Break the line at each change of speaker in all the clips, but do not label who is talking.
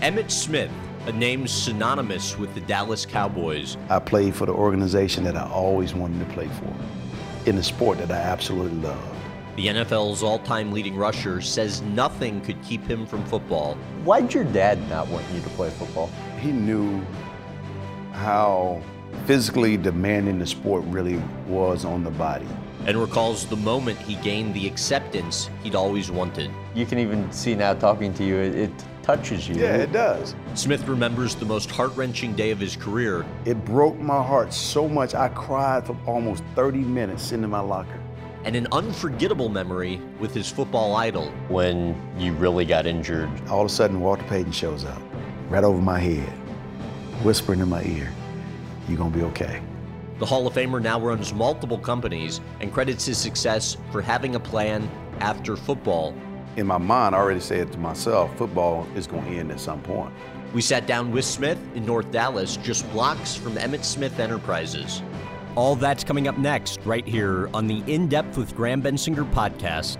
Emmitt Smith, a name synonymous with the Dallas Cowboys.
I played for the organization that I always wanted to play for, in a sport that I absolutely love.
The NFL's all time leading rusher says nothing could keep him from football.
Why'd your dad not want you to play football?
He knew how physically demanding the sport really was on the body.
And recalls the moment he gained the acceptance he'd always wanted.
You can even see now talking to you, it, it touches you.
Yeah, it does.
Smith remembers the most heart wrenching day of his career.
It broke my heart so much, I cried for almost 30 minutes sitting in my locker.
And an unforgettable memory with his football idol.
When you really got injured.
All of a sudden, Walter Payton shows up, right over my head, whispering in my ear, You're going to be okay.
The Hall of Famer now runs multiple companies and credits his success for having a plan after football.
In my mind, I already said to myself, football is going to end at some point.
We sat down with Smith in North Dallas, just blocks from Emmitt Smith Enterprises. All that's coming up next, right here on the In Depth with Graham Bensinger podcast.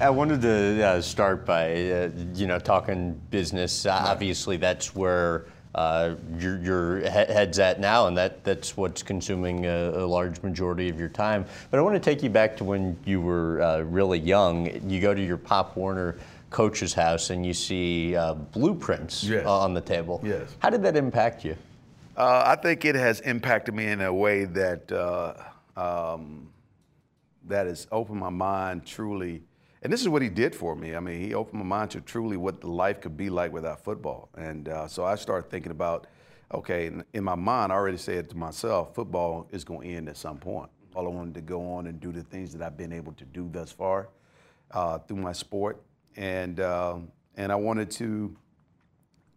I wanted to uh, start by, uh, you know, talking business. Uh, obviously, that's where uh, your, your head's at now, and that, that's what's consuming a, a, large majority of your time. But I want to take you back to when you were uh, really young. You go to your Pop Warner coach's house and you see uh, blueprints
yes.
on the table.
Yes.
How did that impact you?
Uh, I think it has impacted me in a way that uh, um, that has opened my mind truly. And this is what he did for me. I mean, he opened my mind to truly what life could be like without football. And uh, so I started thinking about, okay, in, my mind, I already said to myself, football is going to end at some point. All I wanted to go on and do the things that I've been able to do thus far uh, through my sport, and um, and I wanted to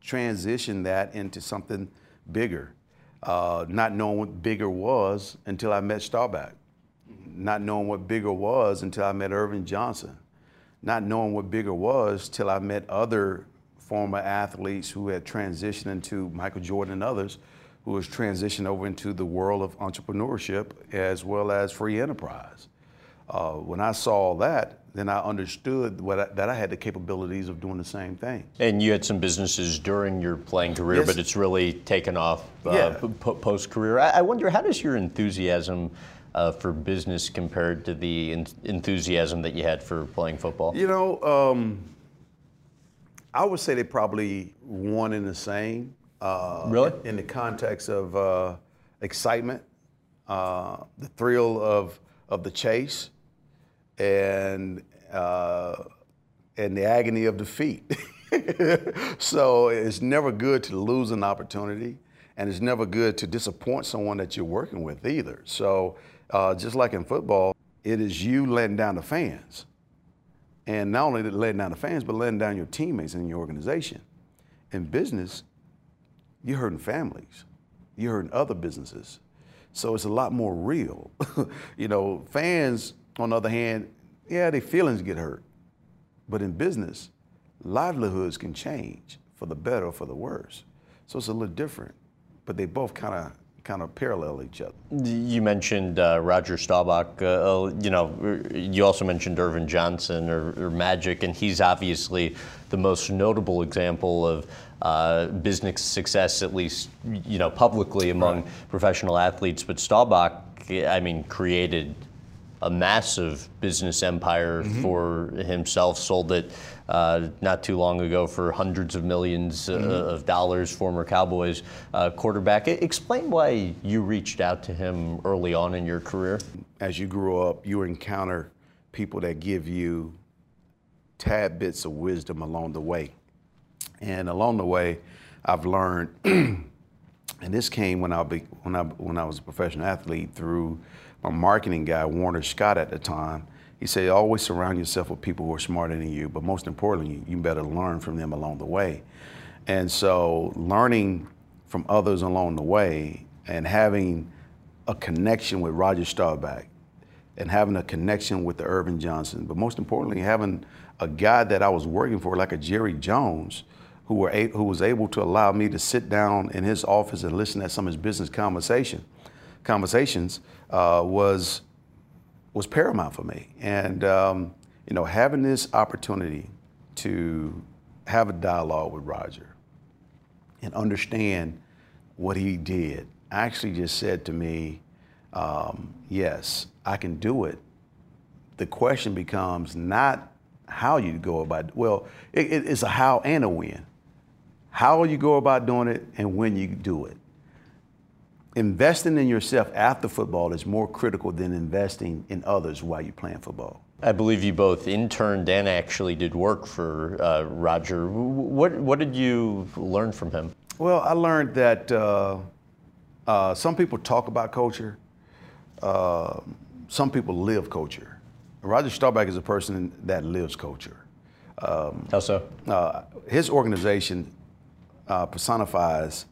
transition that into something bigger, uh, not knowing what bigger was until I met Staubach, not knowing what bigger was until I met Earvin Johnson, not knowing what bigger was till I met other former athletes who had transitioned into Michael Jordan and others who has transitioned over into the world of entrepreneurship as well as free enterprise. Uh, when I saw that, then I understood I, that I had the capabilities of doing the same thing.
And you had some businesses during your playing career, yes. but it's really taken off uh,
yeah.
post career. I-, I, wonder, how does your enthusiasm uh, for business compared to the in- enthusiasm that you had for playing football?
You know, um, I would say they're probably one and the same.
Uh, really?
In the context of uh, excitement, uh, the thrill of, of the chase and uh, and the agony of defeat. so it's never good to lose an opportunity, and it's never good to disappoint someone that you're working with either. So uh, just like in football, it is you letting down the fans, and not only letting down the fans, but letting down your teammates and your organization. In business, you're hurting families, you're hurting other businesses. So it's a lot more real. you know, fans on the other hand, yeah, their feelings get hurt. But in business, livelihoods can change for the better or for the worse. So it's a little different. But they both kind of kind of parallel each other.
You mentioned uh, Roger Staubach. Uh, uh, you know, you also mentioned Earvin Johnson or, or, Magic, and he's obviously the most notable example of uh, business success, at least you know publicly among right. professional athletes. But Staubach, I mean, created a massive business empire mm-hmm. for himself, sold it uh, not too long ago for hundreds of 1000000s uh, mm-hmm. of dollars, former Cowboys uh, quarterback. Explain why you reached out to him early on in your career.
As you grew up, you encounter people that give you tad bits of wisdom along the way. And along the way, I've learned, and this came when I, be, when I, when I was a professional athlete through my marketing guy, Warner Scott, at the time, he said, always surround yourself with people who are smarter than you, but most importantly, you better learn from them along the way. And so, learning from others along the way and having a connection with Roger Staubach and having a connection with the Earvin Johnson, but most importantly, having a guy that I was working for, like a Jerry Jones, who, were who was able to allow me to sit down in his office and listen to some of his business conversation conversations uh, was was paramount for me. And um, you know, having this opportunity to have a dialogue with Roger and understand what he did, actually just said to me, um, yes, I can do it. The question becomes not how you go about well it, it's a how and a when how you go about doing it and when you do it investing in yourself after football is more critical than investing in others while you're playing football
I believe you both interned and actually did work for uh, Roger. What, what did you learn from him?
Well, I learned that uh, uh, some people talk about culture, uh, some people live culture. Roger Staubach is a person that lives culture.
Um, How so?
Uh, his organization uh, personifies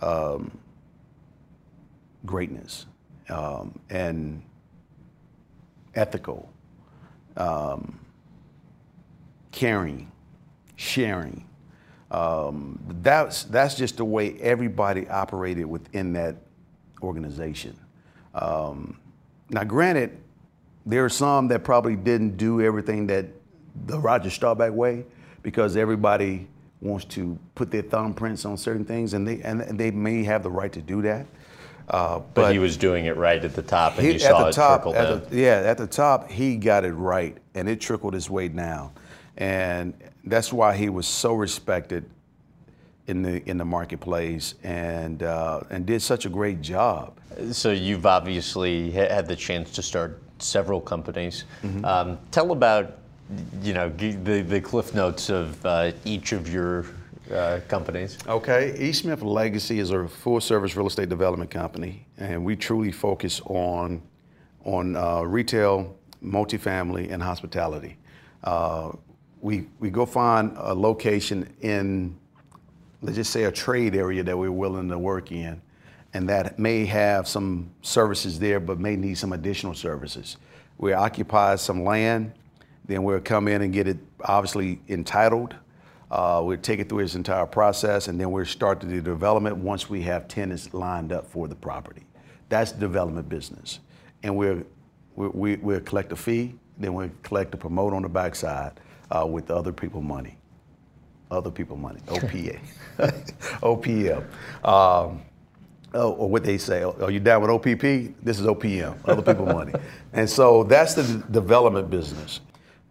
um, greatness um, and ethical, um, caring, sharing. Um, that's that's just the way everybody operated within that organization. Um, now, granted, there are some that probably didn't do everything that the Roger Staubach way because everybody wants to put their thumbprints on certain things, and they and they may have the right to do that.
Uh, but, but, he was doing it right at the top, and he, you saw it top, trickle
down. The, yeah, at the top, he got it right, and it trickled his way down, and that's why he was so respected in the in the marketplace, and uh, and did such a great job.
So you've obviously had the chance to start several companies. Mm-hmm. Um, tell about you know the the cliff notes of uh, each of your uh, companies.
Okay, E. Smith Legacy is a full service real estate development company, and we truly focus on on uh, retail, multifamily, and hospitality. Uh, we we go find a location in let's just say a trade area that we're willing to work in and that may have some services there but may need some additional services. We occupy some land, then we'll come in and get it obviously entitled. Uh, we'll take it through its entire process and then we'll start the development once we have tenants lined up for the property. That's development business. And we'll, we, we'll collect a fee, then we'll collect a promote on the backside uh, with other people money. Other people money, OPA, OPM. Um, oh, or what they say, are you down with OPP? This is OPM, other people money. And so that's the development business.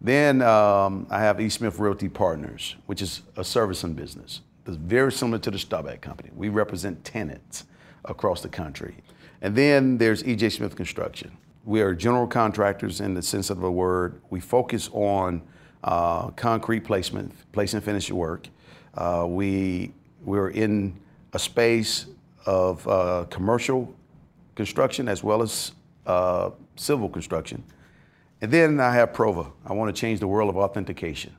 Then um, I have E. Smith Realty Partners, which is a servicing business. It's very similar to the Staubach Company. We represent tenants across the country. And then there's E.J. Smith Construction. We are general contractors in the sense of the word. We focus on uh, concrete placement, place and finish work. Uh, we, we're in a space of uh, commercial construction as well as uh, civil construction. And then I have Prova. I want to change the world of authentication.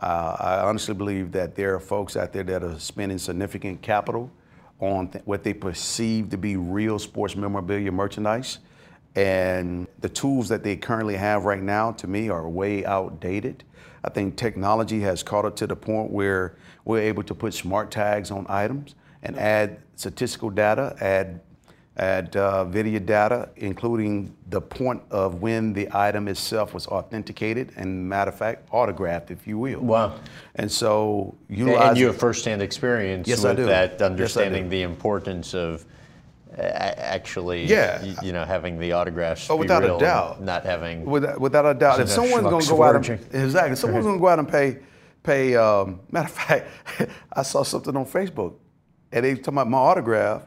Uh, I honestly believe that there are folks out there that are spending significant capital on th- what they perceive to be real sports memorabilia merchandise. And the tools that they currently have right now, to me, are way outdated. I think technology has caught up to the point where we're able to put smart tags on items and add statistical data, add add uh, video data, including the point of when the item itself was authenticated and, matter of fact, autographed, if you will.
Wow.
And so,
utilize. And you have firsthand experience
yes,
with that, understanding yes, the importance of actually, yeah. you know, having the autographs.
Oh, without a doubt.
Not having.
Without, without a doubt. If someone's going to go out and exactly, someone's going to go out and pay, pay. Um, matter of fact, I saw something on Facebook and they talking about my autograph,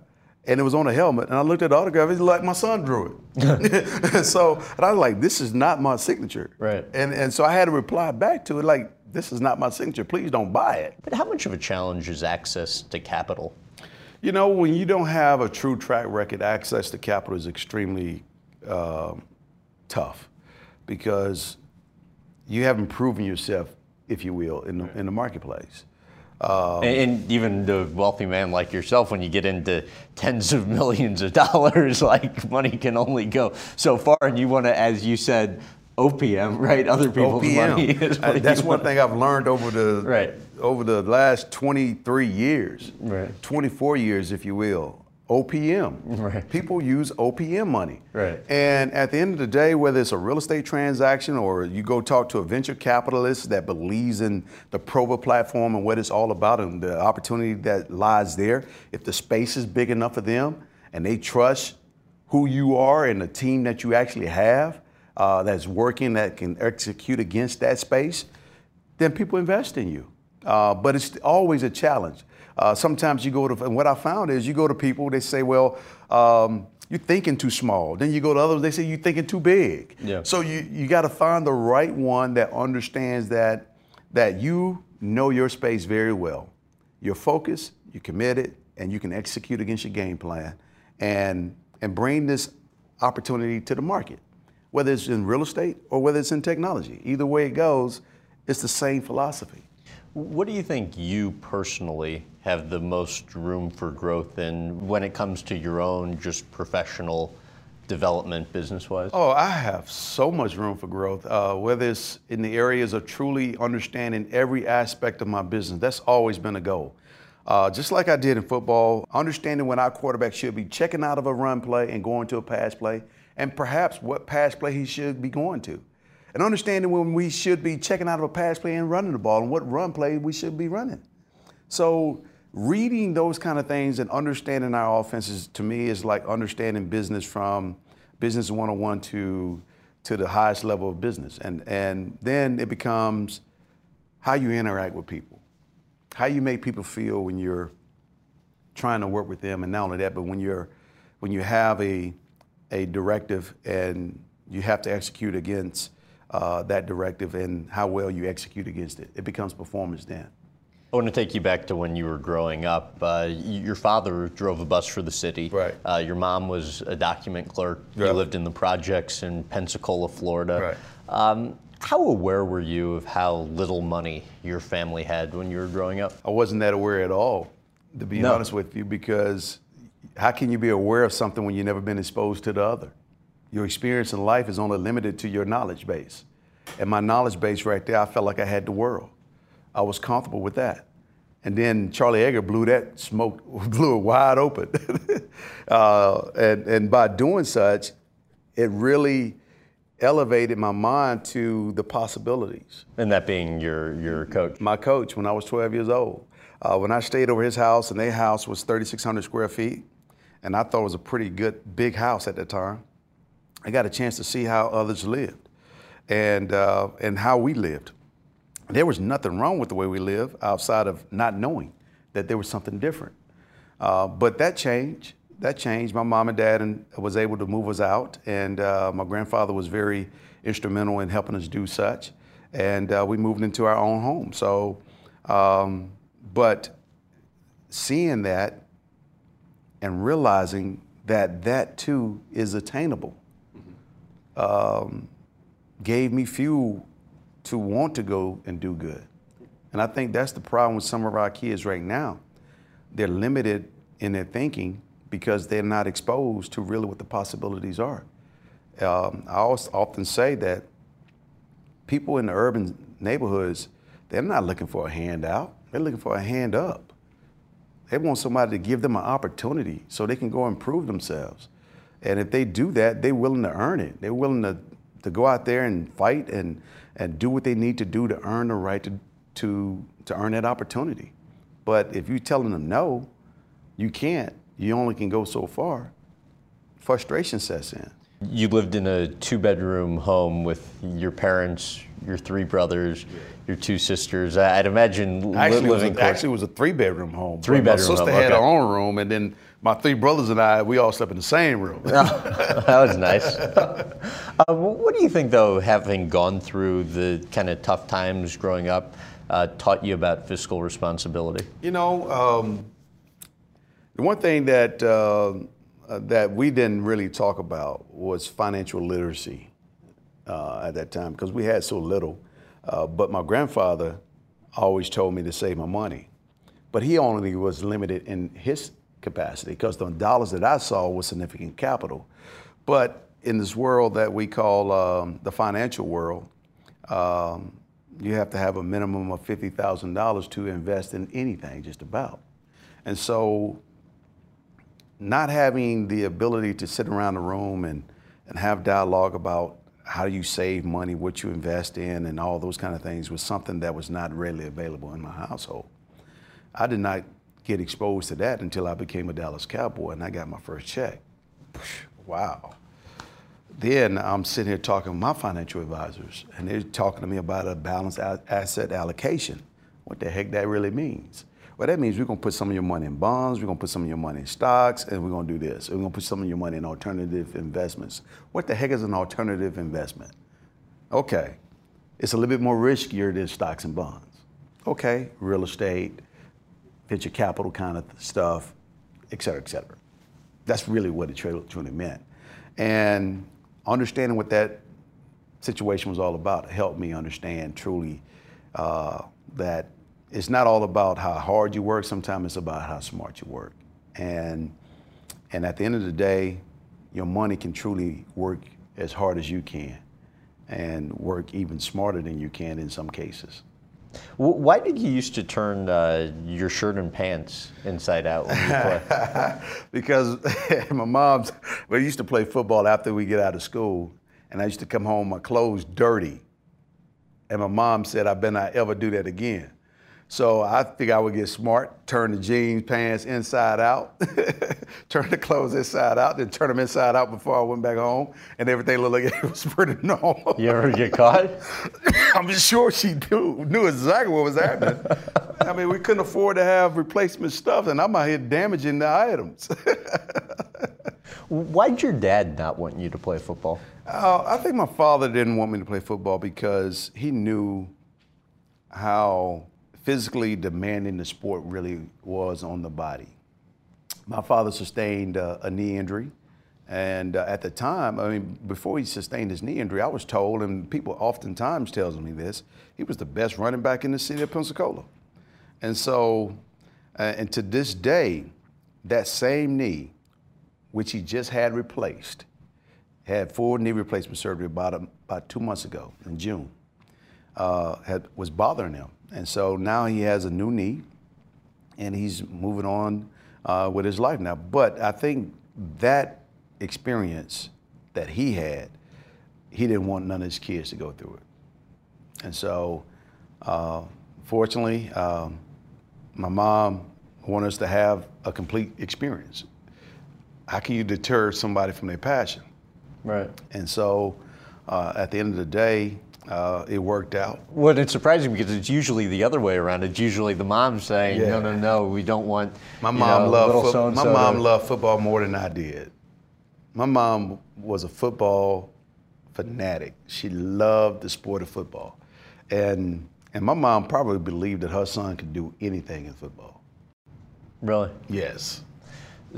and it was on a helmet. And I looked at the autograph, it's like my son drew it. so, and I was like, this is not my signature.
Right.
And and so I had to reply back to it like, this is not my signature. Please don't buy it.
But how much of a challenge is access to capital?
You know, when you don't have a true track record, access to capital is extremely uh, tough because you haven't proven yourself, if you will, in the, in the marketplace.
Um, and even the wealthy man like yourself, when you get into tens of millions of dollars, like money can only go so far. And you want to, as you said, OPM, right? Other people's OPM.
money. that's one thing I've learned over the
right.
over the last 23 years,
right.
24 years, if you will. OPM.
Right.
People use OPM money.
Right.
And at the end of the day, whether it's a real estate transaction or you go talk to a venture capitalist that believes in the Prova platform and what it's all about and the opportunity that lies there, if the space is big enough for them and they trust who you are and the team that you actually have uh, that's working that can execute against that space, then people invest in you. Uh, but it's always a challenge. Uh, sometimes you go to, and what I found is you go to people, they say, well, um, you're thinking too small. Then you go to others, they say you're thinking too big.
Yeah.
So you, you got to find the right one that understands that, that you know your space very well. You're focused, you're committed, and you can execute against your game plan and, and bring this opportunity to the market, whether it's in real estate or whether it's in technology. Either way it goes, it's the same philosophy.
What do you think you personally have the most room for growth in when it comes to your own just professional development business wise?
Oh, I have so much room for growth, uh, whether it's in the areas of truly understanding every aspect of my business. That's always been a goal. Uh, just like I did in football, understanding when our quarterback should be checking out of a run play and going to a pass play, and perhaps what pass play he should be going to. And understanding when we should be checking out of a pass play and running the ball, and what run play we should be running. So, reading those kind of things and understanding our offenses to me is like understanding business from business 101 to to the highest level of business. And and then it becomes how you interact with people. How you make people feel when you're trying to work with them and not only that, but when you're when you have a a directive and you have to execute against uh, that directive and how well you execute against it. It becomes performance then.
I want to take you back to when you were growing up. Uh, your father drove a bus for the city.
Right.
Uh, your mom was a document clerk. You lived in the projects in Pensacola, Florida.
Right.
Um, how aware were you of how little money your family had when you were growing up?
I wasn't that aware at all, to be
No.
honest with you, because how can you be aware of something when you've never been exposed to the other? Your experience in life is only limited to your knowledge base. And my knowledge base right there, I felt like I had the world. I was comfortable with that. And then Charlie Egger blew that smoke, blew it wide open. uh, and, and by doing such, it really elevated my mind to the possibilities
And that being your, your coach.
my coach when I was 12 years old. Uh, when I stayed over his house, and their house was 3,600 square feet, and I thought it was a pretty good big house at that time. I got a chance to see how others lived, and uh, and how we lived. There was nothing wrong with the way we lived outside of not knowing that there was something different. Uh, but that changed. That changed. My mom and dad and was able to move us out, and uh, my grandfather was very instrumental in helping us do such. And uh, we moved into our own home. So, um, but seeing that and realizing that that too is attainable um, gave me fuel to want to go and do good. And I think that's the problem with some of our kids right now. They're limited in their thinking because they're not exposed to really what the possibilities are. Um, I often say that people in the urban neighborhoods, they're not looking for a handout. They're looking for a hand up. They want somebody to give them an opportunity so they can go and improve themselves. And if they do that, they're willing to earn it. They're willing to, to go out there and fight and, and do what they need to do to earn the right to, to, to earn that opportunity. But if you're telling them no, you can't, you only can go so far, frustration sets in.
You lived in a two bedroom home with your parents, your three brothers, your two sisters. I- I'd imagine li-
Actually, it was
living
a, actually, it was a three bedroom home.
Three bedroom
My sister
home,
had her own room, and then my three brothers and I, we all slept in the same room.
that was nice. uh, what do you think, though, having gone through the kind of tough times growing up, uh, taught you about fiscal responsibility?
You know, um, the one thing that uh, uh, that we didn't really talk about was financial literacy uh, at that time because we had so little. Uh, but my grandfather always told me to save my money, but he only was limited in his capacity because the dollars that I saw was significant capital. But in this world that we call um, the financial world, um, you have to have a minimum of $50,000 to invest in anything, just about. And so not having the ability to sit around the room and, and have dialogue about how you save money, what you invest in, and all those kind of things was something that was not readily available in my household. I did not get exposed to that until I became a Dallas Cowboy and I got my first check. Wow. Then I'm sitting here talking with my financial advisors, and they're talking to me about a balanced asset allocation. What the heck that really means? Well, that means we're going to put some of your money in bonds, we're going to put some of your money in stocks, and we're going to do this. We're going to put some of your money in alternative investments. What the heck is an alternative investment? Okay, it's a little bit more riskier than stocks and bonds. Okay, real estate, venture capital kind of stuff, et cetera, et cetera. That's really what it truly meant. And understanding what that situation was all about helped me understand truly uh, that it's not all about how hard you work. Sometimes it's about how smart you work. And and at the end of the day, your money can truly work as hard as you can, and work even smarter than you can in some cases.
Why did you used to turn uh, your shirt and pants inside out when you play?
because my mom's, we used to play football after we get out of school, and I used to come home, my clothes dirty. And my mom said, I better not ever do that again. So I think I would get smart, turn the jeans pants inside out, turn the clothes inside out, then turn them inside out before I went back home, and everything looked like it was pretty normal.
You ever get caught?
I'm sure she knew, knew exactly what was happening. I mean, we couldn't afford to have replacement stuff, and I'm out here damaging the items.
Why'd your dad not want you to play football?
Uh, I think my father didn't want me to play football because he knew how physically demanding the sport really was on the body. My father sustained uh, a knee injury. And uh, at the time, I mean, before he sustained his knee injury, I was told, and people oftentimes tells me this, he was the best running back in the city of Pensacola. And so, uh, and to this day, that same knee, which he just had replaced, had full knee replacement surgery about, a, about two months ago in June, uh, had, was bothering him. And so now he has a new knee and he's moving on uh, with his life now. But I think that experience that he had, he didn't want none of his kids to go through it. And so, uh, fortunately, um, my mom wanted us to have a complete experience. How can you deter somebody from their passion?
Right.
And so, uh, at the end of the day, uh, it worked out.
Well, it's surprising because it's usually the other way around. It's usually the mom saying, yeah. "No, no, no, we don't want."
My mom know, loved fo- my mom loved football more than I did. My mom was a football fanatic. She loved the sport of football, and and my mom probably believed that her son could do anything in football.
Really?
Yes.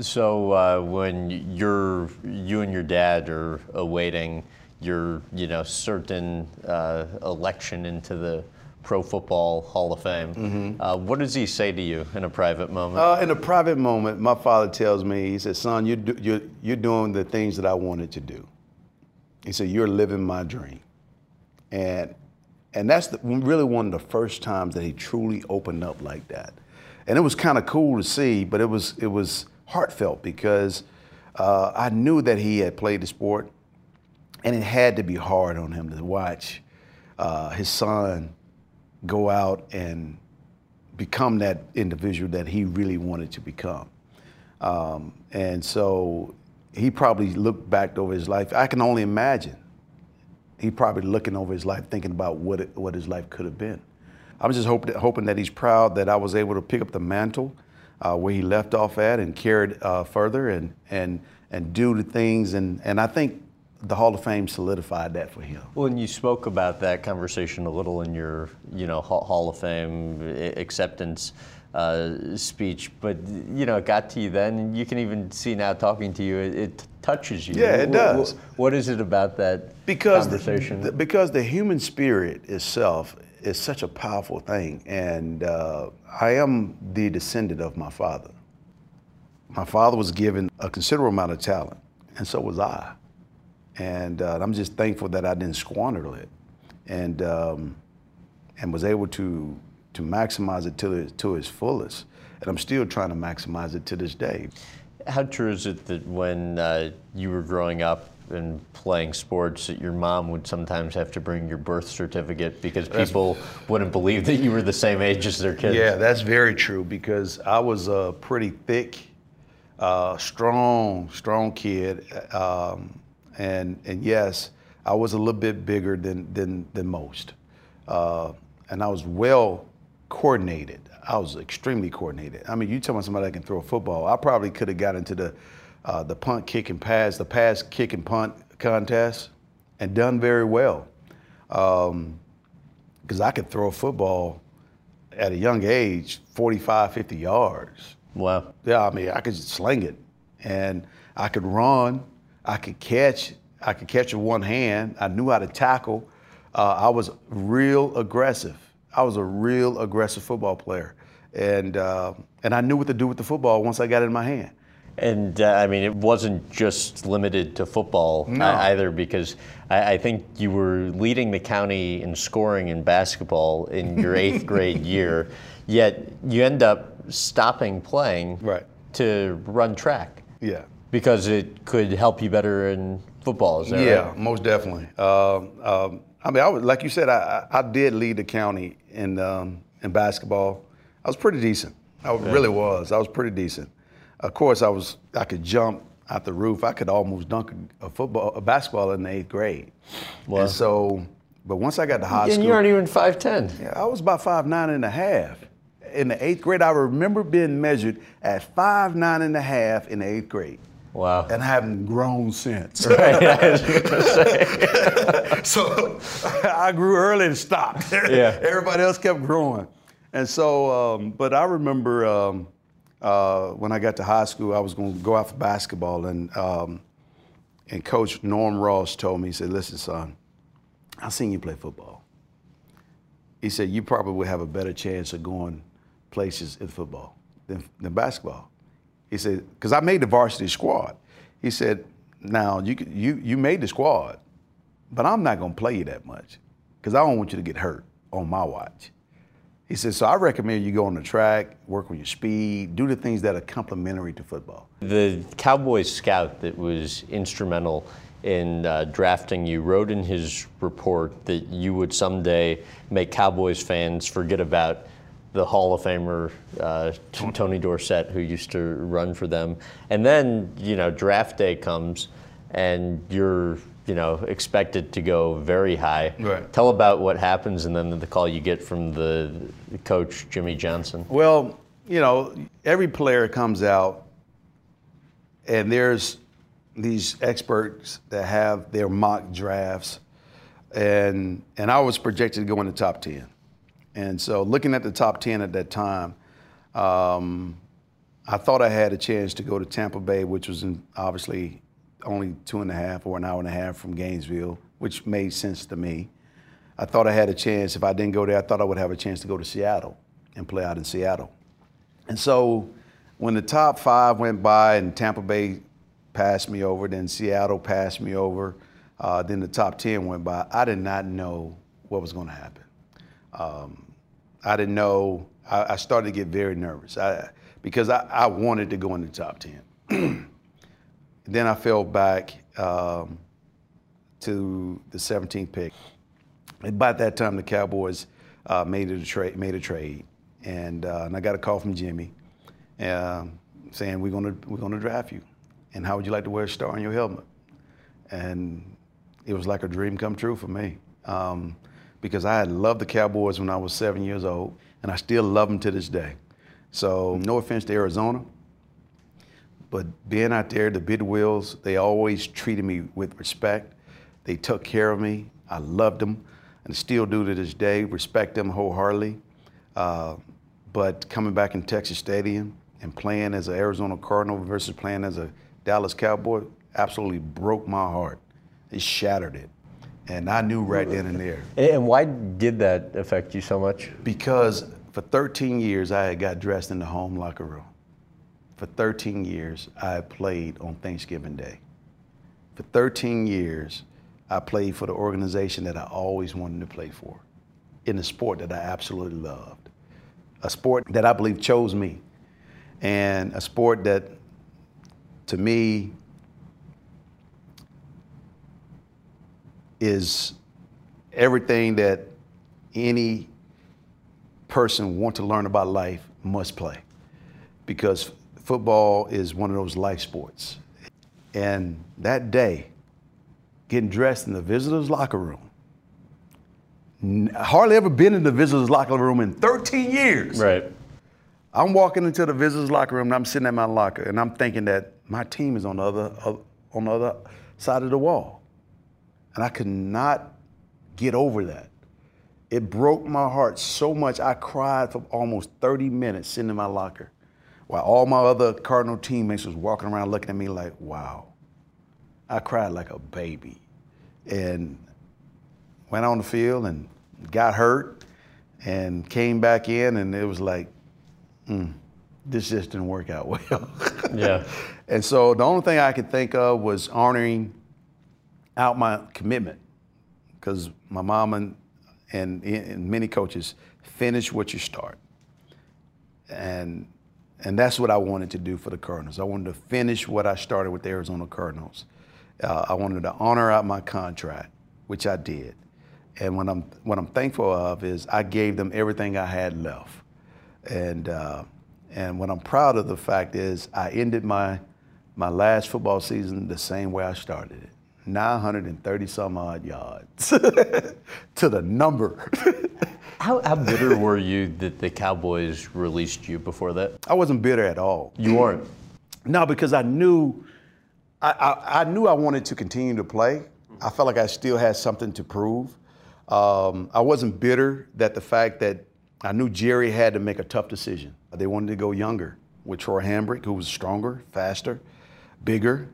So uh, when you're you and your dad are awaiting your you know certain uh, election into the Pro Football Hall of Fame. Mm-hmm. Uh, what does he say to you in a private moment?
Uh, in a private moment, my father tells me, he says, "Son, you're, do, you're, you're doing the things that I wanted to do." He said, "You're living my dream," and and that's the, really one of the first times that he truly opened up like that, and it was kind of cool to see, but it was it was heartfelt because uh, I knew that he had played the sport and it had to be hard on him to watch uh, his son go out and become that individual that he really wanted to become. Um, and so he probably looked back over his life. I can only imagine. He probably looking over his life, thinking about what it, what his life could have been. I'm just hoping hoping that he's proud that I was able to pick up the mantle uh, where he left off at and carried uh, further and and and do the things. And and I think the Hall of Fame solidified that for him.
Well, and you spoke about that conversation a little in your, you know, Hall of Fame acceptance uh, speech, but you know, it got to you then, and you can even see now talking to you, it, it touches you.
Yeah, it does.
What, what is it about that
because
conversation?
The, because the human spirit itself is such a powerful thing, and uh, I am the descendant of my father. My father was given a considerable amount of talent, and so was I. And uh, I'm just thankful that I didn't squander it and, um, and was able to, to maximize it to, to its fullest. And I'm still trying to maximize it to this day.
How true is it that when uh, you were growing up and playing sports, that your mom would sometimes have to bring your birth certificate because people wouldn't believe that you were the same age as their kids?
Yeah, that's very true because I was a pretty thick, uh, strong, strong kid, um, and and yes, I was a little bit bigger than than than most, uh, and I was well coordinated. I was extremely coordinated. I mean, you tell me somebody that can throw a football, I probably could have got into the uh, the punt, kick, and pass, the pass, kick, and punt contest, and done very well. Because um, I could throw a football at a young age, 45, 50 yards.
Wow.
Yeah, I mean, I could sling it, and I could run, I could catch, I could catch with one hand. I knew how to tackle. Uh, I was real aggressive. I was a real aggressive football player, and uh, and I knew what to do with the football once I got it in my hand.
And uh, I mean, it wasn't just limited to football
No.
either, because I, I think you were leading the county in scoring in basketball in your eighth grade year, yet you end up stopping playing
Right.
to run track
Yeah.
Because it could help you better in football. Is that
Yeah,
right?
most definitely. Um, um, I mean, I was, like you said, I, I did lead the county in um, in basketball. I was pretty decent. I really was. I was pretty decent. Of course, I was. I could jump out the roof. I could almost dunk a football, a basketball in the eighth grade.
Wow.
And so, but once I got to high
And
school, and
you aren't even 5'10.
yeah, I was about five nine and a half. In the eighth grade, I remember being measured at five nine and a half in the eighth grade,
Wow.
and I haven't grown since.
Right, I was gonna say.
so I grew early and stopped.
Yeah.
Everybody else kept growing. And so, um, but I remember um, uh, when I got to high school, I was going to go out for basketball, and um, and Coach Norm Ross told me, he said, "Listen, son, I seen you play football." He said, "You probably would have a better chance of going places in football than, than basketball." He said, "Because I made the varsity squad." He said, "Now you you you made the squad, but I'm not going to play you that much because I don't want you to get hurt on my watch." He said, "So I recommend you go on the track, work on your speed, do the things that are complementary to football."
The Cowboys scout that was instrumental in uh, drafting you wrote in his report that you would someday make Cowboys fans forget about the Hall of Famer uh, Tony Dorsett, who used to run for them. And then, you know, draft day comes and you're, you know, expected to go very high.
Right.
Tell about what happens and then the call you get from the coach, Jimmy Johnson.
Well, you know, every player comes out, and there's these experts that have their mock drafts, and and I was projected to go in the top ten, and so looking at the top ten at that time, um, I thought I had a chance to go to Tampa Bay, which was in, obviously only two and a half or an hour and a half from Gainesville, which made sense to me. I thought I had a chance. If I didn't go there, I thought I would have a chance to go to Seattle and play out in Seattle. And so when the top five went by and Tampa Bay passed me over, then Seattle passed me over, uh, then the top 10 went by, I did not know what was going to happen. Um, I didn't know. I, I started to get very nervous I, because I, I wanted to go in the top 10. then I fell back um, to the 17th pick. About that time, the Cowboys uh, made a trade. Made a trade, and, uh, and I got a call from Jimmy, um saying we're gonna we're gonna draft you, and how would you like to wear a star on your helmet? And it was like a dream come true for me, um, because I had loved the Cowboys when I was seven years old, and I still love them to this day. So no offense to Arizona, but being out there, the Bidwills, they always treated me with respect. They took care of me. I loved them, and still do to this day. Respect them wholeheartedly. Uh, but coming back in Texas Stadium and playing as an Arizona Cardinal versus playing as a Dallas Cowboy absolutely broke my heart. It shattered it, and I knew right then and there
And why did that affect you so much?
because for 13 years I had got dressed in the home locker room. For 13 years I had played on Thanksgiving Day. For 13 years I played for the organization that I always wanted to play for, in a sport that I absolutely loved, a sport that I believe chose me, and a sport that to me, is everything that any person want to learn about life must play because football is one of those life sports. And that day, getting dressed in the visitors' locker room, hardly ever been in the visitors' locker room in 13 years.
Right.
I'm walking into the visitors' locker room and I'm sitting at my locker and I'm thinking that my team is on the other on the other side of the wall. And I could not get over that. It broke my heart so much I cried for almost 30 minutes sitting in my locker while all my other Cardinal teammates was walking around looking at me like, wow. I cried like a baby. And went on the field and got hurt and came back in and it was like, mm, this just didn't work out well.
yeah.
And so the only thing I could think of was honoring out my commitment because my mom and, and, and many coaches finish what you start. And, and that's what I wanted to do for the Cardinals. I wanted to finish what I started with the Arizona Cardinals. Uh, I wanted to honor out my contract, which I did. And what I'm, what I'm thankful of is I gave them everything I had left. And, uh, and what I'm proud of the fact is I ended my, my last football season the same way I started it. 930 some odd yards to the number.
how, how bitter were you that the Cowboys released you before that?
I wasn't bitter at all.
You weren't?
No, because I knew I, I, I, knew I wanted to continue to play. I felt like I still had something to prove. Um, I wasn't bitter that the fact that I knew Jerry had to make a tough decision. They wanted to go younger with Troy Hambrick, who was stronger, faster, bigger,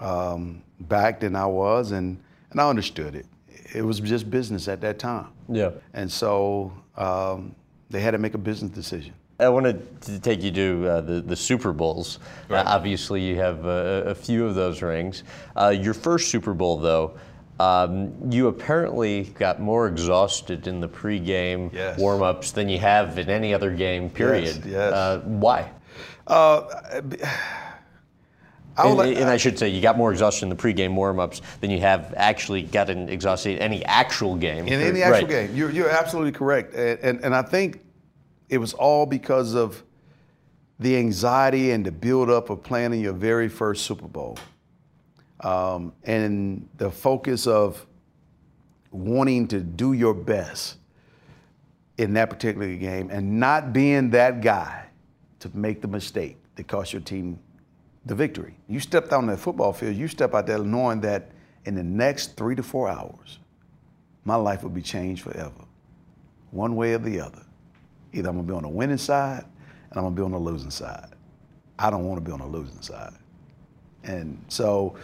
um, back than I was, and, and I understood it. It was just business at that time.
Yeah.
And so um, they had to make a business decision.
I wanted to take you to uh, the, the Super Bowls. Right. Uh, obviously, you have uh, a few of those rings. Uh, your first Super Bowl, though, um, you apparently got more exhausted in the pregame
yes.
warm-ups than you have in any other game. Period.
Yes. yes. Uh,
why? I and, like, and, I should say, you got more exhaustion in the pregame warm-ups than you have actually gotten exhausted in any actual game.
In any actual right. game, you're, you're absolutely correct, and, and, and I think it was all because of the anxiety and the buildup of planning your very first Super Bowl um, and the focus of wanting to do your best in that particular game and not being that guy to make the mistake that cost your team the victory. You stepped out on that football field, you step out there knowing that in the next three to four hours, my life will be changed forever, one way or the other. Either I'm gonna be on the winning side and I'm gonna be on the losing side. I don't wanna be on the losing side. And so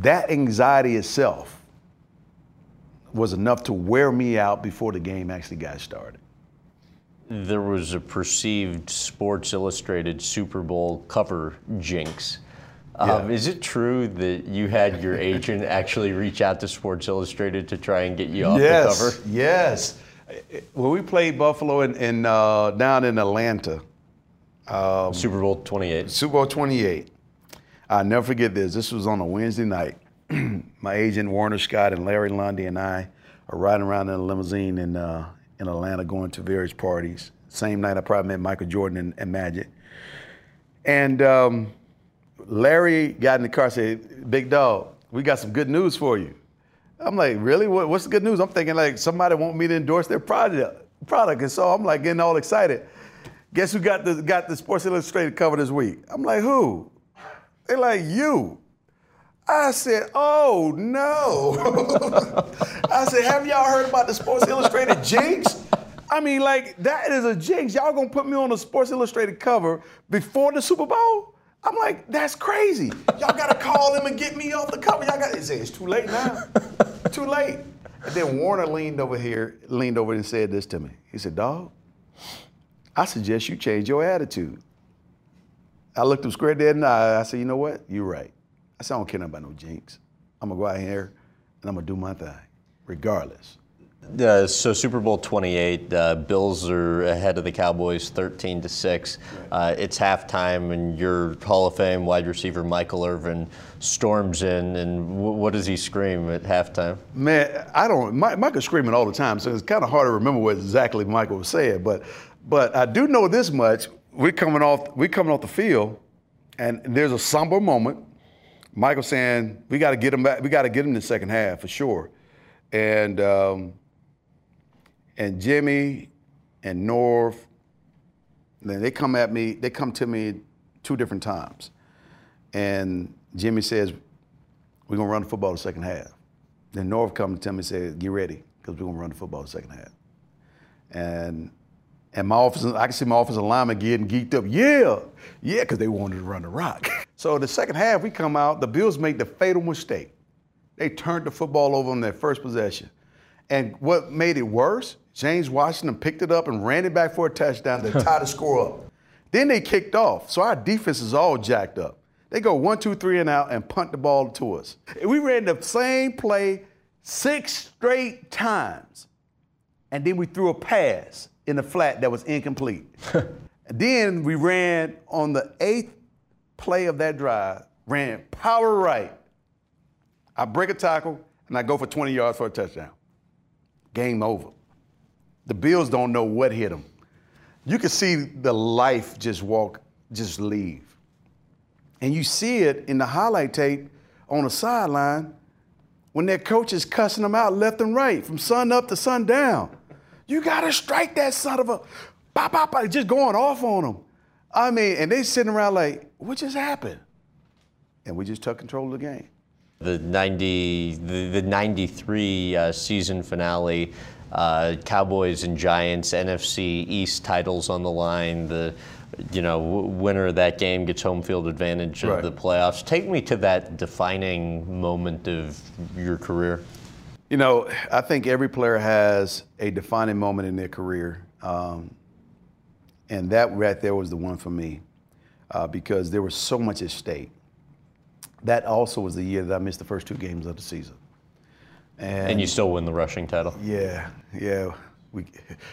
that anxiety itself was enough to wear me out before the game actually got started.
There was a perceived Sports Illustrated Super Bowl cover jinx. Yeah. Um, is it true that you had your agent actually reach out to Sports Illustrated to try and get you off
yes,
the cover?
Yes. When we played Buffalo in, in uh, down in Atlanta,
um, Super Bowl 28.
Super Bowl 28. I'll never forget this. This was on a Wednesday night. My agent Warner Scott and Larry Lundy and I are riding around in a limousine in uh, in Atlanta, going to various parties. Same night I probably met Michael Jordan and, and Magic. And um, Larry got in the car and said, "Big dog, we got some good news for you." I'm like, "Really? What, what's the good news?" I'm thinking like somebody want me to endorse their product. Product, and so I'm like getting all excited. Guess who got the got the Sports Illustrated cover this week? I'm like, who? They're like, you. I said, oh no. I said, have y'all heard about the Sports Illustrated jinx? I mean, like, that is a jinx. Y'all gonna put me on a Sports Illustrated cover before the Super Bowl? I'm like, that's crazy. Y'all gotta call him and get me off the cover. Y'all got to say, it's too late now. too late. And then Warner leaned over here, leaned over and said this to me. He said, dog, I suggest you change your attitude. I looked him square dead in the eye. I said, you know what? You're right. I said, I don't care about no jinx. I'm gonna go out here and I'm gonna do my thing, regardless.
Uh, so Super Bowl 28, uh, Bills are ahead of the Cowboys 13 to 6. Uh, it's halftime, and your Hall of Fame wide receiver Michael Irvin storms in, and w- what does he scream at halftime?
Man, I don't. Michael's screaming all the time, so it's kind of hard to remember what exactly Michael was saying. But, but I do know this much: we're coming off, we're coming off the field, and there's a somber moment. Michael saying, "We got to get him back. We got to get him in the second half for sure," and. Um, and Jimmy and Norv, then they come at me, they come to me two different times. And Jimmy says, We're gonna run the football the second half. Then Norv comes to me and says, Get ready, because we're gonna run the football the second half. And and my office, I can see my offensive lineman getting geeked up. Yeah, yeah, because they wanted to run the rock. so the second half, we come out, the Bills make the fatal mistake. They turned the football over on their first possession. And what made it worse James Washington picked it up and ran it back for a touchdown to tie the score up. Then they kicked off. So our defense is all jacked up. They go one, two, three, and out and punt the ball to us. We ran the same play six straight times. And then we threw a pass in the flat that was incomplete. then we ran on the eighth play of that drive, ran power right. I break a tackle and I go for 20 yards for a touchdown. Game over. The Bills don't know what hit them. You can see the life just walk, just leave. And you see it in the highlight tape on the sideline when their coach is cussing them out left and right, from sun up to sun down. You gotta strike that son of a pop, pop, pop, just going off on them. I mean, and they sitting around like, what just happened? And we just took control of the game.
The 90, the, the 93 uh, season finale uh, Cowboys and Giants, NFC East titles on the line. The you know winner of that game gets home field advantage of right. the playoffs. Take me to that defining moment of your career.
You know, I think every player has a defining moment in their career, um, and that right there was the one for me uh, because there was so much at stake. That also was the year that I missed the first two games of the season.
And, and, you still win the rushing title.
Yeah, yeah. We,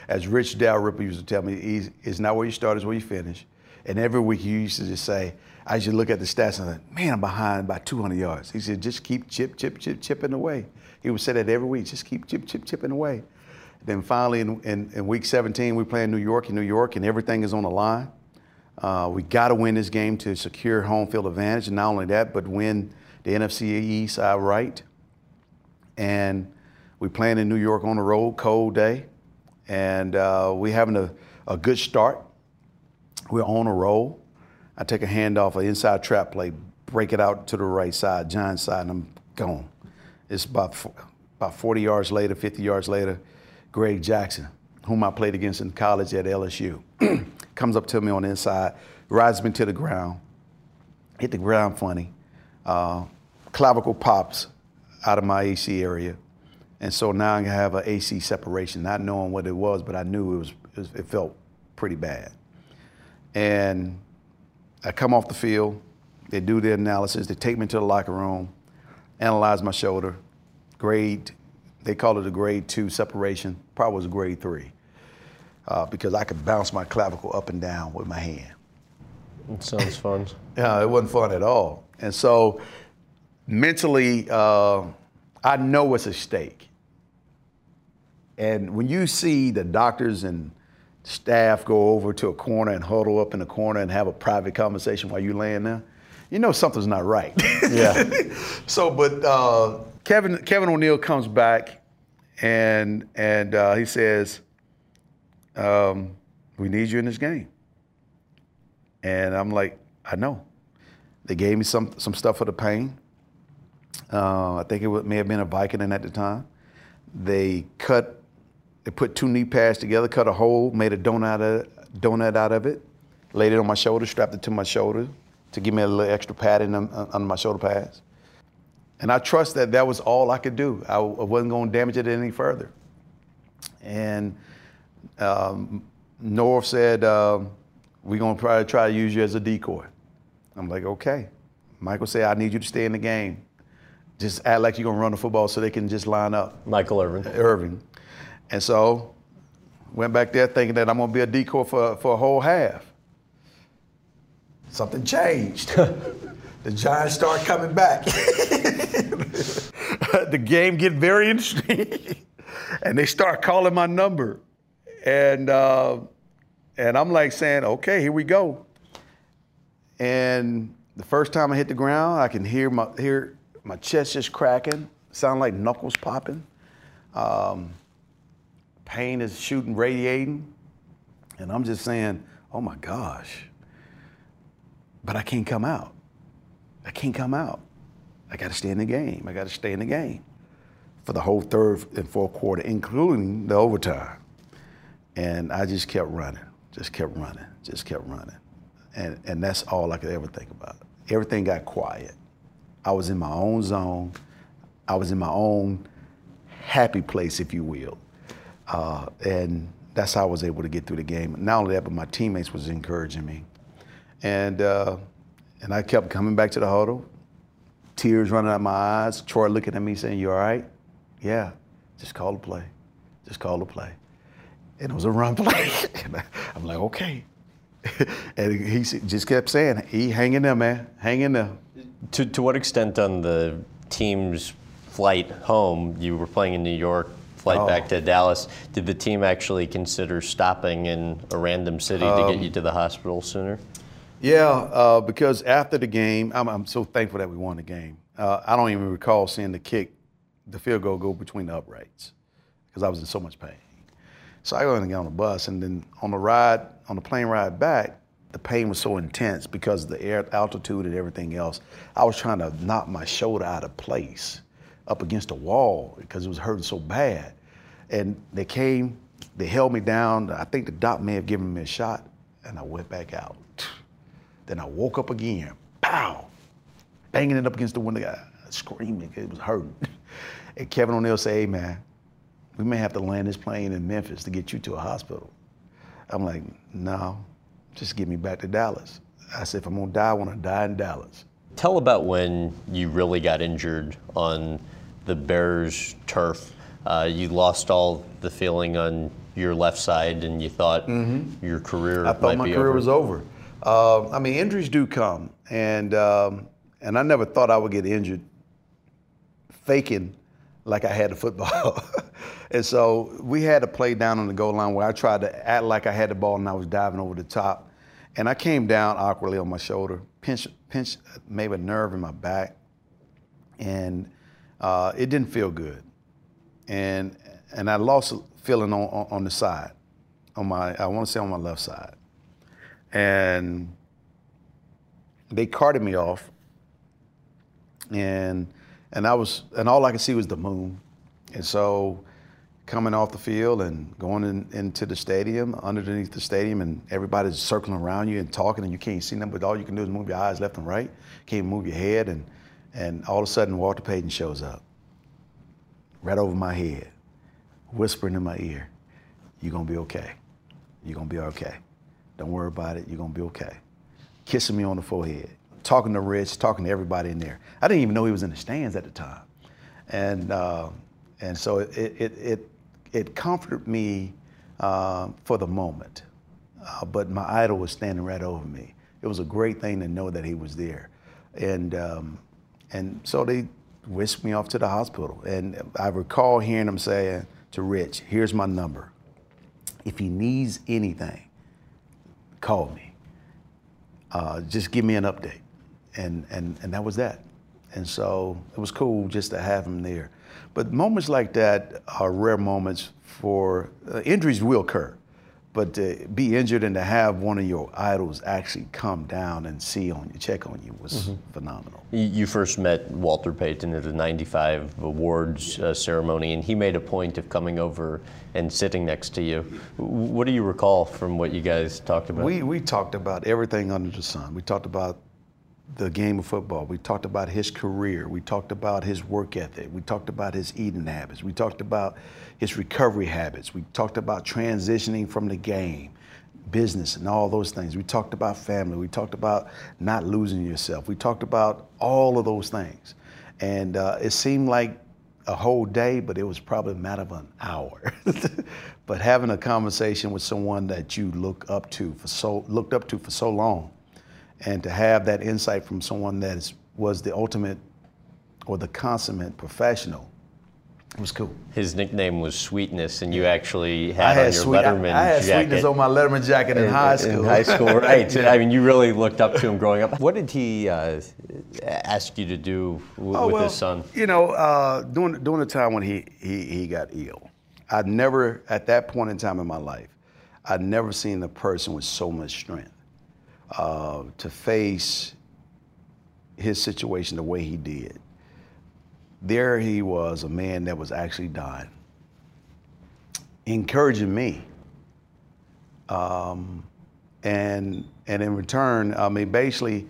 as Rich Dalrymple used to tell me, it's not where you start, it's where you finish. And every week he used to just say, I used to look at the stats and think, man, I'm behind by 200 yards. He said, just keep chip, chip, chip, chipping away. He would say that every week, just keep chip, chip, chipping away. Then finally, in, in, in week 17, we play in New York, in New York, and everything is on the line. Uh, we got to win this game to secure home field advantage, and not only that, but win the NFC East outright and we playing in New York on the road, cold day, and uh, we having a, a good start. We're on a roll. I take a handoff, an inside trap play, break it out to the right side, John's side, and I'm gone. It's about about 40 yards later, 50 yards later, Greg Jackson, whom I played against in college at LSU, comes up to me on the inside, rides me to the ground, hit the ground funny, uh, clavicle pops, out of my AC area. And so now I have an AC separation, not knowing what it was, but I knew it was, it, felt pretty bad. And I come off the field, they do the analysis, they take me to the locker room, analyze my shoulder, grade, they call it a grade two separation, probably was a grade three, uh, because I could bounce my clavicle up and down with my hand.
It sounds fun.
yeah, it wasn't fun at all. And so mentally, uh, I know what's at stake. And when you see the doctors and staff go over to a corner and huddle up in the corner and have a private conversation while you're laying there, you know something's not right.
Yeah.
so, but uh, Kevin Kevin O'Neill comes back and and uh, he says, um, "We need you in this game." And I'm like, "I know." They gave me some some stuff for the pain. Uh, I think it may have been a Vicodin at the time. They cut, they put two knee pads together, cut a hole, made a donut out of, donut out of it, laid it on my shoulder, strapped it to my shoulder to give me a little extra padding on, on my shoulder pads. And I trust that that was all I could do. I, I wasn't going to damage it any further. And um, Norv said, uh, we're going to probably try to use you as a decoy. I'm like, okay. Michael said, I need you to stay in the game just act like you're gonna run the football so they can just line up.
Michael Irvin.
Irving. And so went back there thinking that I'm gonna be a decoy for, for a whole half. Something changed. the Giants start coming back. the game get very interesting. and they start calling my number. And uh, and I'm like saying, okay, here we go. And the first time I hit the ground, I can hear my hear my chest just cracking, sound like knuckles popping. Um, pain is shooting, radiating. And I'm just saying, oh my gosh. But I can't come out. I can't come out. I got to stay in the game. I got to stay in the game for the whole third and fourth quarter, including the overtime. And I just kept running, just kept running, just kept running. And, and that's all I could ever think about. Everything got quiet. I was in my own zone. I was in my own happy place, if you will. Uh, and that's how I was able to get through the game. Not only that, but my teammates was encouraging me. And, uh, and I kept coming back to the huddle, tears running out my eyes, Troy looking at me saying, you all right? Yeah, just call the play. Just call the play. And it was a run play. I'm like, okay. and he just kept saying, he hang in there, man, hang in there.
To, to what extent on the team's flight home, you were playing in New York, flight oh. back to Dallas, did the team actually consider stopping in a random city um, to get you to the hospital sooner?
Yeah, uh, because after the game, I'm, I'm, so thankful that we won the game. Uh, I don't even recall seeing the kick, the field goal go between the uprights because I was in so much pain. So I got on the bus, and then on the ride, on the plane ride back, the pain was so intense because of the air altitude and everything else. I was trying to knock my shoulder out of place up against a wall because it was hurting so bad. And they came, they held me down. I think the doc may have given me a shot, and I went back out. Then I woke up again, pow, banging it up against the window, screaming. It was hurting. And Kevin O'Neill said, hey, man, we may have to land this plane in Memphis to get you to a hospital. I'm like, no, just get me back to Dallas. I said, if I'm gonna die, I wanna die in Dallas.
Tell about when you really got injured on the Bears turf. Uh, you lost all the feeling on your left side, and you thought mm-hmm. your career.
I thought my career
over.
was over. Uh, I mean, injuries do come, and um, and I never thought I would get injured faking like I had the football. and so we had to play down on the goal line where I tried to act like I had the ball and I was diving over the top. And I came down awkwardly on my shoulder, pinched, pinched maybe a nerve in my back, and uh, it didn't feel good. And and I lost feeling on, on, on the side, on my I want to say on my left side, and they carted me off, and and I was and all I could see was the moon, and so coming off the field and going in, into the stadium, underneath the stadium, and everybody's circling around you and talking, and you can't see them, but all you can do is move your eyes left and right. Can't move your head, and and all of a sudden Walter Payton shows up, right over my head, whispering in my ear, "You're gonna be okay. You're gonna be okay. Don't worry about it. You're gonna be okay." Kissing me on the forehead, talking to Rich, talking to everybody in there. I didn't even know he was in the stands at the time, and uh, and so it it it it comforted me uh, for the moment. Uh, but my idol was standing right over me. It was a great thing to know that he was there, and um, and so they whisked me off to the hospital. And I recall hearing him saying to Rich, "Here's my number. If he needs anything, call me. Uh, just give me an update." and, and, and that was that. And so it was cool just to have him there. But moments like that are rare moments for uh, injuries will occur. But to be injured and to have one of your idols actually come down and see on you, check on you, was mm-hmm. phenomenal.
You first met Walter Payton at the 95 awards uh, ceremony, and he made a point of coming over and sitting next to you. What do you recall from what you guys talked about?
We, we talked about everything under the sun. We talked about the game of football. We talked about his career. We talked about his work ethic. We talked about his eating habits. We talked about his recovery habits. We talked about transitioning from the game, business, and all those things. We talked about family. We talked about not losing yourself. We talked about all of those things. And uh, it seemed like a whole day, but it was probably a matter of an hour. but having a conversation with someone that you look up to for so looked up to for so long, and to have that insight from someone that is, was the ultimate or the consummate professional, it was cool.
His nickname was Sweetness, and you actually had,
had,
on your
sweet,
Letterman
I, I had
jacket.
sweetness on my Letterman jacket in, high school.
In high school, right? I mean, you really looked up to him growing up. What did he uh, ask you to do w-
Oh,
with
well,
his son?
You know, uh, during during the time when he, he he got ill, I'd never at that point in time in my life, I'd never seen a person with so much strength uh, to face his situation the way he did. There he was, a man that was actually dying, encouraging me. Um, and and in return, I mean, basically,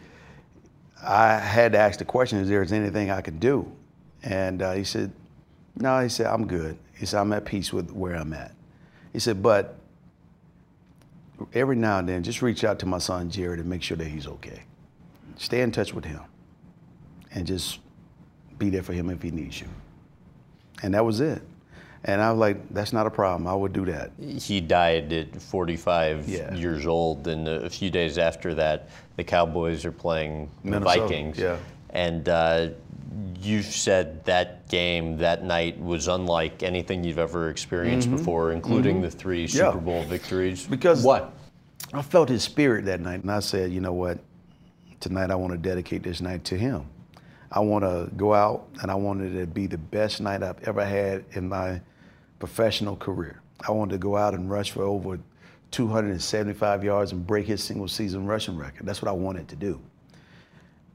I had to ask the question: Is there anything I could do? And uh, he said, No. He said, I'm good. He said, I'm at peace with where I'm at. He said, but every now and then, just reach out to my son Jarrett and make sure that he's okay. Stay in touch with him, and just be there for him if he needs you. And that was it. And I was like, that's not a problem. I would do that.
He died at 45
Yeah.
years old, and a few days after that, the Cowboys are playing the Vikings.
yeah.
And uh, you said that game that night was unlike anything you've ever experienced before, including the three
Mm-hmm. Yeah.
Super Bowl victories.
Because-
what?
I felt his spirit that night, and I said, you know what? Tonight I want to dedicate this night to him. I want to go out, and I wanted it to be the best night I've ever had in my professional career. I wanted to go out and rush for over 275 yards and break his single season rushing record. That's what I wanted to do.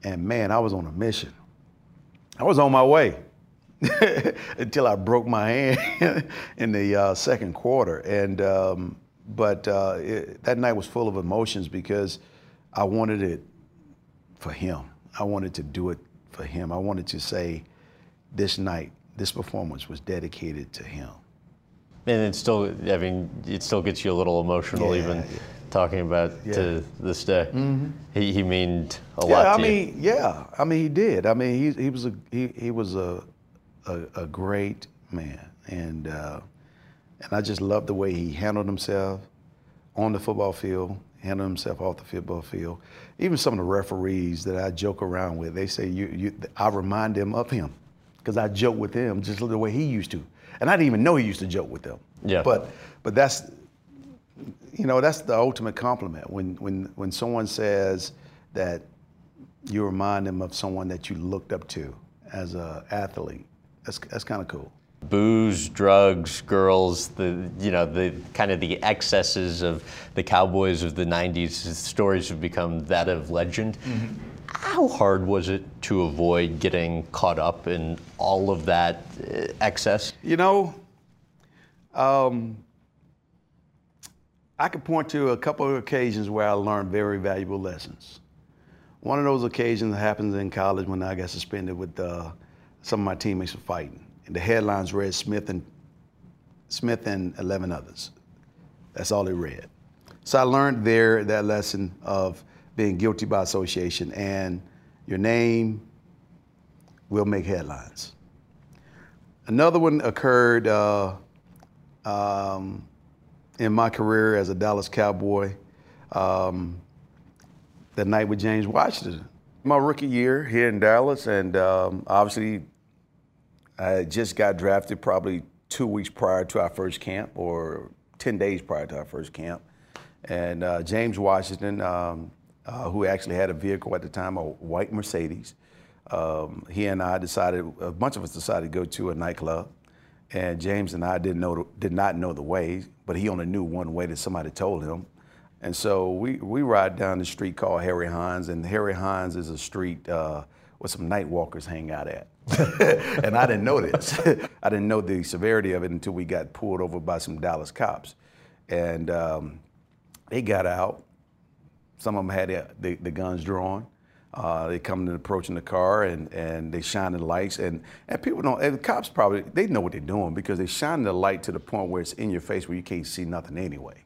And man, I was on a mission. I was on my way until I broke my hand in the uh, second quarter. And um, but uh, it, that night was full of emotions because I wanted it for him. I wanted to do it for him. I wanted to say, this night, this performance was dedicated to him.
And it still, I mean, it still gets you a little emotional
Yeah,
even
yeah.
Talking about
Yeah.
to this day. He, he meant a
Yeah,
lot
I
to you.
mean, yeah, I mean, he did. I mean, he he was a he, he was a, a a great man, and uh, and I just loved the way he handled himself on the football field, handled himself off the football field. Even some of the referees that I joke around with, they say you, you I remind them of him because I joke with him just the way he used to, and I didn't even know he used to joke with them.
Yeah.
But but that's you know that's the ultimate compliment when when when someone says that you remind them of someone that you looked up to as a athlete. That's that's kind of cool.
booze, drugs, girls, the you know the kind of the excesses of the Cowboys of the '90s. Stories have become that of legend. How hard was it to avoid getting caught up in all of that uh, excess?
You know, um, I could point to a couple of occasions where I learned very valuable lessons. One of those occasions happens in college when I got suspended with uh, some of my teammates for fighting. And the headlines read Smith and Smith and 11 others. That's all they read. So I learned there that lesson of being guilty by association and your name will make headlines. Another one occurred uh, um, in my career as a Dallas Cowboy. Um, the night with James Washington. My rookie year here in Dallas, and um, obviously, I just got drafted probably two weeks prior to our first camp, or 10 days prior to our first camp. And uh, James Washington, um, uh, who actually had a vehicle at the time, a white Mercedes, um, he and I decided, a bunch of us decided to go to a nightclub. And James and I didn't know, did not know the way, but he only knew one way that somebody told him. And so we, we ride down the street called Harry Hines, and Harry Hines is a street uh, where some night walkers hang out at. and I didn't know this. I didn't know the severity of it until we got pulled over by some Dallas cops. And um, they got out. Some of them had the, the, the guns drawn. Uh, they come and approaching the car and, and they shine the lights and, and people don't and the cops probably they know what they're doing because they shine the light to the point where it's in your face where you can't see nothing anyway.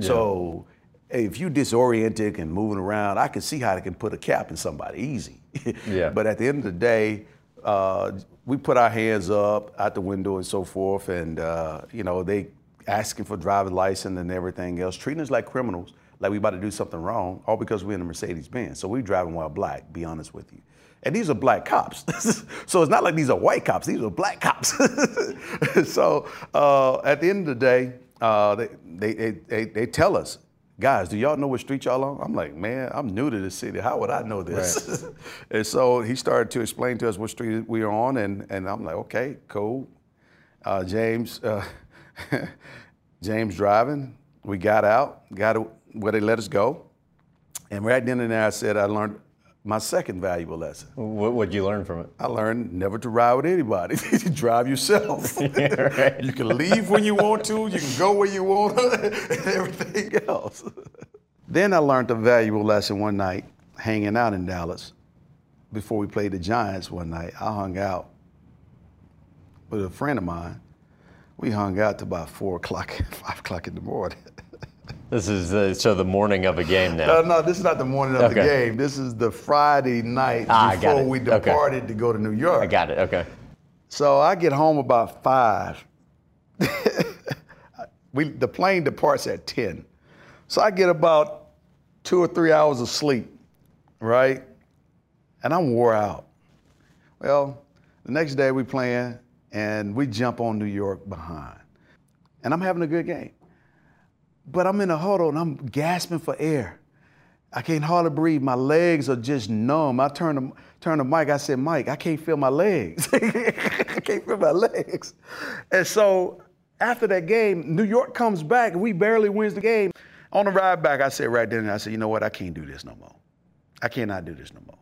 So if you disoriented and moving around, I can see how they can put a cap in somebody easy.
Yeah.
but at the end of the day, uh, we put our hands up out the window and so forth, and uh, you know they asking for driver's license and everything else, treating us like criminals, like we about to do something wrong, all because we're in a Mercedes Benz. So we driving while black. Be honest with you. And these are black cops. so it's not like these are white cops, these are black cops. so uh, at the end of the day, uh, they, they, they, they, tell us, guys, do y'all know what street y'all on? I'm like, man, I'm new to this city. How would I know this? Right. and so he started to explain to us what street we are on, and, and I'm like, okay, cool. Uh, James, uh, James driving. We got out, got where they let us go. And right then and there, I said, I learned my second valuable lesson.
What did you learn from it?
I learned never to ride with anybody. Drive yourself. yeah, right. You can leave when you want to. You can go where you want, and everything else. then I learned a valuable lesson one night, hanging out in Dallas. Before we played the Giants one night, I hung out with a friend of mine. We hung out to about four o'clock, five o'clock in the morning.
This is the, so the morning of a game now.
No, no, this is not the morning of okay. the game. This is the Friday night ah, before we departed okay. to go to New York.
I got it. Okay.
So I get home about five. we the plane departs at ten, so I get about two or three hours of sleep, right? And I'm wore out. Well, the next day we playing, and we jump on New York behind, and I'm having a good game. But I'm in a huddle and I'm gasping for air. I can't hardly breathe. My legs are just numb. I turn to, turn to Mike. I said, Mike, I can't feel my legs. I can't feel my legs. And so after that game, New York comes back we barely wins the game. On the ride back, I said right then, I said, you know what? I can't do this no more. I cannot do this no more.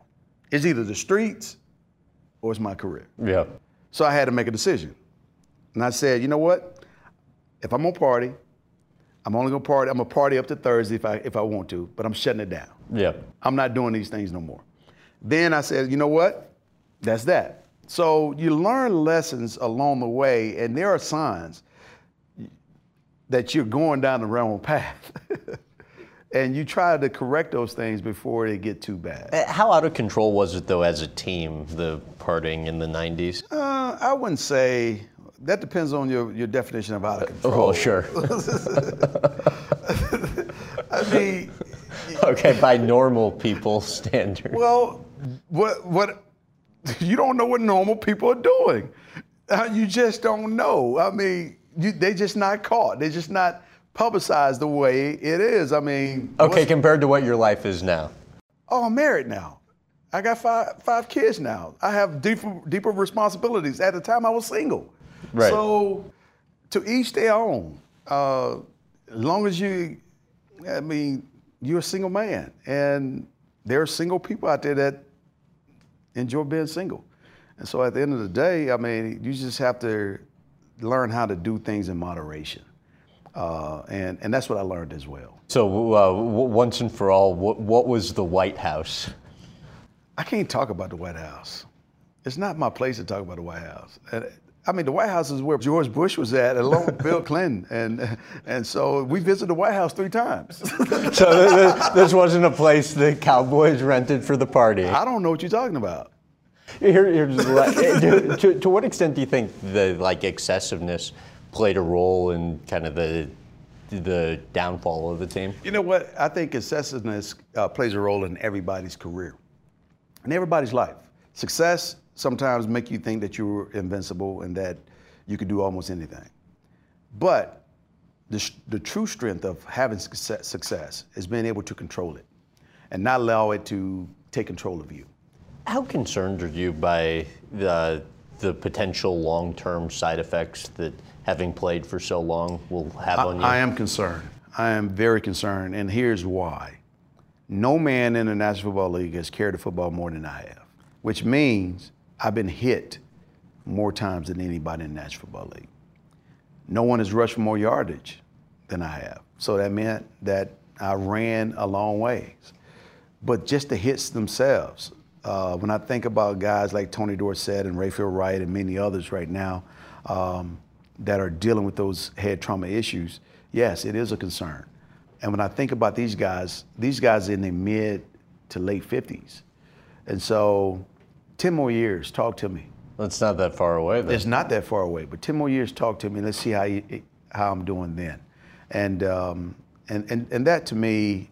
It's either the streets or it's my career.
Yeah.
So I had to make a decision. And I said, you know what? If I'm gonna party, I'm only gonna party. I'm gonna party up to Thursday if I if I want to, but I'm shutting it down.
Yeah.
I'm not doing these things no more. Then I said, you know what? That's that. So you learn lessons along the way, and there are signs that you're going down the wrong path. and you try to correct those things before they get too bad.
Uh, how out of control was it though as a team, the partying in the 90s?
Uh, I wouldn't say that depends on your, your definition of out of control.
Oh, sure.
I mean,
okay, by normal people standards.
Well, what what you don't know what normal people are doing. Uh, you just don't know. I mean, you, they just not caught. They just not publicized the way it is. I mean,
okay, compared to what your life is now.
Oh, I'm married now. I got five five kids now. I have deeper deeper responsibilities. At the time, I was single.
Right.
So to each their own. Uh, as long as you, I mean, you're a single man, and there are single people out there that enjoy being single. And so at the end of the day, I mean, you just have to learn how to do things in moderation. Uh, and, and that's what I learned as well.
So, uh, once and for all, what, what was the White House?
I can't talk about the White House. It's not my place to talk about the White House. And I mean, the White House is where George Bush was at, along with Bill Clinton, and and so we visited the White House three times.
so this wasn't a place the Cowboys rented for the party.
I don't know what you're talking about.
Here, to, to, to what extent do you think the like excessiveness played a role in kind of the the downfall of the team?
You know what? I think excessiveness uh, plays a role in everybody's career, in everybody's life. Success sometimes make you think that you're invincible and that you can do almost anything. But the, the true strength of having success, success is being able to control it and not allow it to take control of you.
How concerned are you by the, the potential long term side effects that having played for so long will have
I,
on you?
I am concerned. I am very concerned, and here's why. No man in the National Football League has carried a football more than I have, which means I've been hit more times than anybody in the National Football League. No one has rushed for more yardage than I have. So that meant that I ran a long ways. But just the hits themselves, uh, when I think about guys like Tony Dorsett and Rayfield Wright and many others right now um, that are dealing with those head trauma issues, yes, it is a concern. And when I think about these guys, these guys in their mid to late 50s. And so 10 more years, talk to me.
It's not that far away. Then.
It's not that far away, but 10 more years, talk to me. Let's see how, you, how I'm doing then. And, um, and, and, and that to me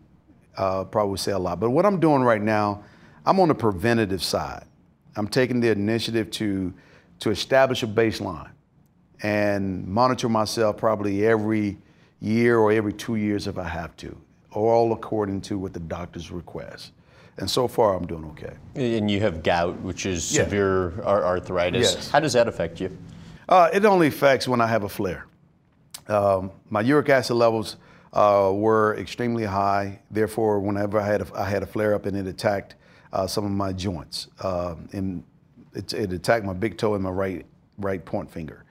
uh, probably would say a lot. But what I'm doing right now, I'm on the preventative side. I'm taking the initiative to, to establish a baseline and monitor myself probably every year or every two years if I have to, all according to what the doctors request. And so far, I'm doing okay.
And you have gout, which is
Yeah.
severe ar- arthritis.
Yes.
How does that affect you?
Uh, it only affects when I have a flare. Um, my uric acid levels uh, were extremely high. Therefore, whenever I had a, I had a flare up and it attacked uh, some of my joints, um, and it, it attacked my big toe and my right right point finger.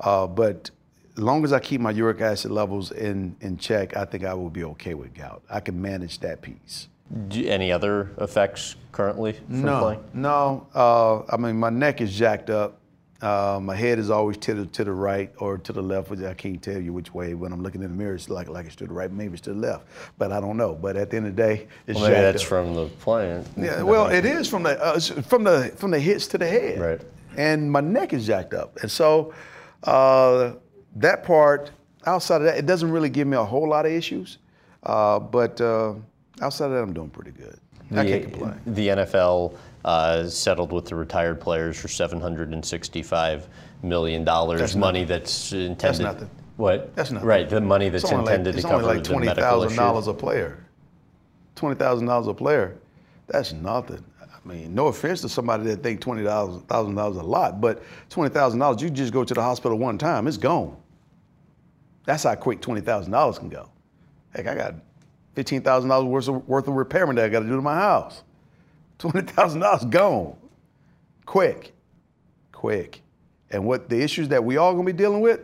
Uh, but as long as I keep my uric acid levels in, in check, I think I will be okay with gout. I can manage that piece.
Any other effects currently from
No,
playing?
no. Uh, I mean, my neck is jacked up. Uh, my head is always to the, to the right or to the left, which I can't tell you which way. When I'm looking in the mirror, it's like like it's to the right, maybe it's to the left, but I don't know. But at the end of the day, it's
Well, maybe that's
up.
from the playing.
Yeah, well, it is from the uh, from the from the hits to the head.
Right.
And my neck is jacked up, and so uh, that part. Outside of that, it doesn't really give me a whole lot of issues. Uh, but uh, outside of that, I'm doing pretty good. I
the,
can't complain.
The NFL uh, settled with the retired players for seven hundred and sixty-five million dollars.
That's
Money
nothing.
that's intended.
That's nothing.
What?
That's nothing.
Right, the money that's
It's only
intended
like,
to
it's only
cover
like
the
twenty
medical
thousand
issues.
dollars a player. Twenty thousand dollars a player. That's nothing. I mean, no offense to somebody that think twenty thousand dollars a lot, but twenty thousand dollars, you just go to the hospital one time, it's gone. That's how quick twenty thousand dollars can go. Heck, I got fifteen thousand dollars worth of worth of repairment that I got to do to my house. Twenty thousand dollars gone, quick, quick. And what the issues that we all gonna be dealing with,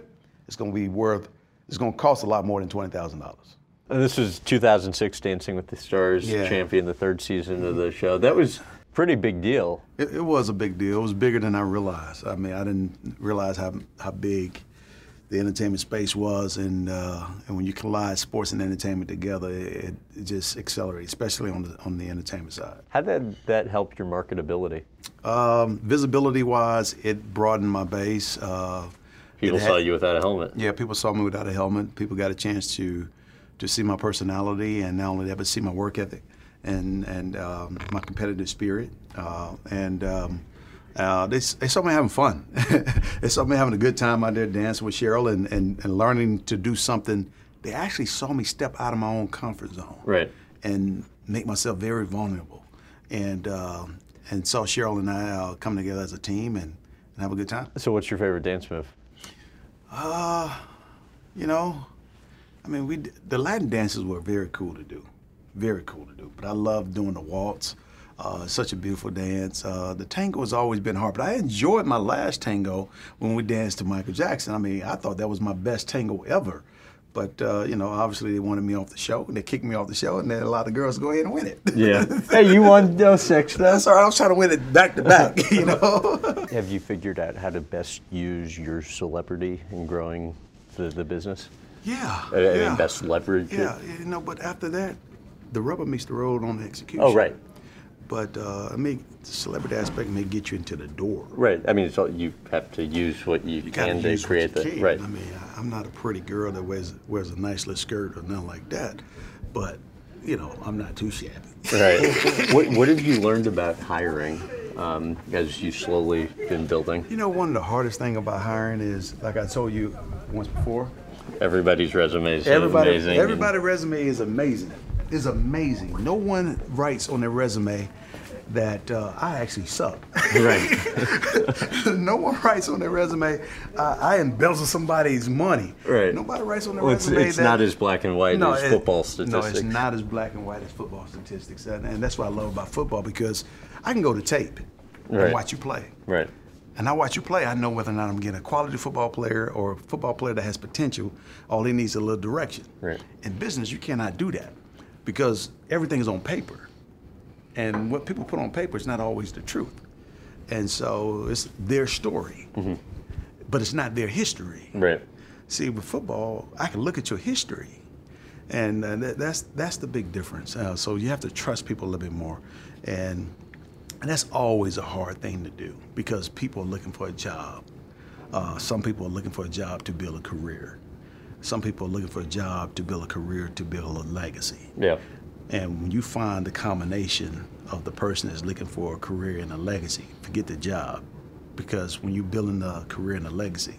it's gonna be worth. It's gonna cost a lot more than twenty thousand dollars.
And This was 2006 Dancing with the Stars
Yeah.
champion, the third season of the show. That was a pretty big deal.
It, it was a big deal. It was bigger than I realized. I mean, I didn't realize how how big the entertainment space was, and uh, and when you collide sports and entertainment together, it, it just accelerates, especially on the on the entertainment side.
How did that help your marketability?
Um, visibility wise, it broadened my base. Uh,
People
had-
saw you without a helmet.
Yeah, people saw me without a helmet. People got a chance to to see my personality, and not only that, but see my work ethic and and um, my competitive spirit. Uh, and um, uh, they, they saw me having fun. they saw me having a good time out there dancing with Cheryl and, and, and learning to do something. They actually saw me step out of my own comfort zone
Right.
and make myself very vulnerable. And um and saw Cheryl and I uh, come together as a team and, and have a good time.
So, what's your favorite dance move?
You know, I mean, we the Latin dances were very cool to do, very cool to do. But I love doing the waltz. Uh, such a beautiful dance. Uh, the tango has always been hard, but I enjoyed my last tango when we danced to Michael Jackson. I mean, I thought that was my best tango ever. But uh, you know, obviously they wanted me off the show, and they kicked me off the show, and then a lot of girls go ahead and win it.
Yeah. hey, you won 06 though.
That's all right. I was trying to win it back to back. You know.
Have you figured out how to best use your celebrity in growing the, the business?
yeah.
I mean,
yeah.
best leverage it?
Yeah, you know, but after that, the rubber meets the road on the execution.
Oh, right.
But uh, I mean, the celebrity aspect may get you into the door.
Right. I mean, it's all, you have to use what you,
You
can to create the right.
I mean, I- I'm not a pretty girl that wears wears a nice little skirt or nothing like that, but you know, I'm not too shabby.
Right. what, what have you learned about hiring um, as you've slowly been building?
You know, one of the hardest thing about hiring is, like I told you once before,
Everybody's resumes
everybody,
amazing. and-
everybody resume is amazing. Is amazing. No one writes on their resume that uh, I actually suck.
right.
no one writes on their resume, uh, I embezzle somebody's money.
Right.
Nobody writes on their
Well,
resume
it's
that.
not as black and white as
it-
football statistics.
No, it's not as black and white as football statistics, and, and that's what I love about football because I can go to tape
Right.
and watch you play.
Right.
And I watch you play, I know whether or not I'm getting a quality football player or a football player that has potential. All he needs is a little direction.
Right.
In business, you cannot do that because everything is on paper. And what people put on paper is not always the truth. And so it's their story, but it's not their history.
Right.
See, with football, I can look at your history, and uh, that, that's that's the big difference. Uh, so you have to trust people a little bit more, and And that's always a hard thing to do because people are looking for a job. Uh, some people are looking for a job to build a career. Some people are looking for a job to build a career to build a legacy.
Yeah.
And when you find the combination of the person that's looking for a career and a legacy, forget the job. Because when you're building a career and a legacy,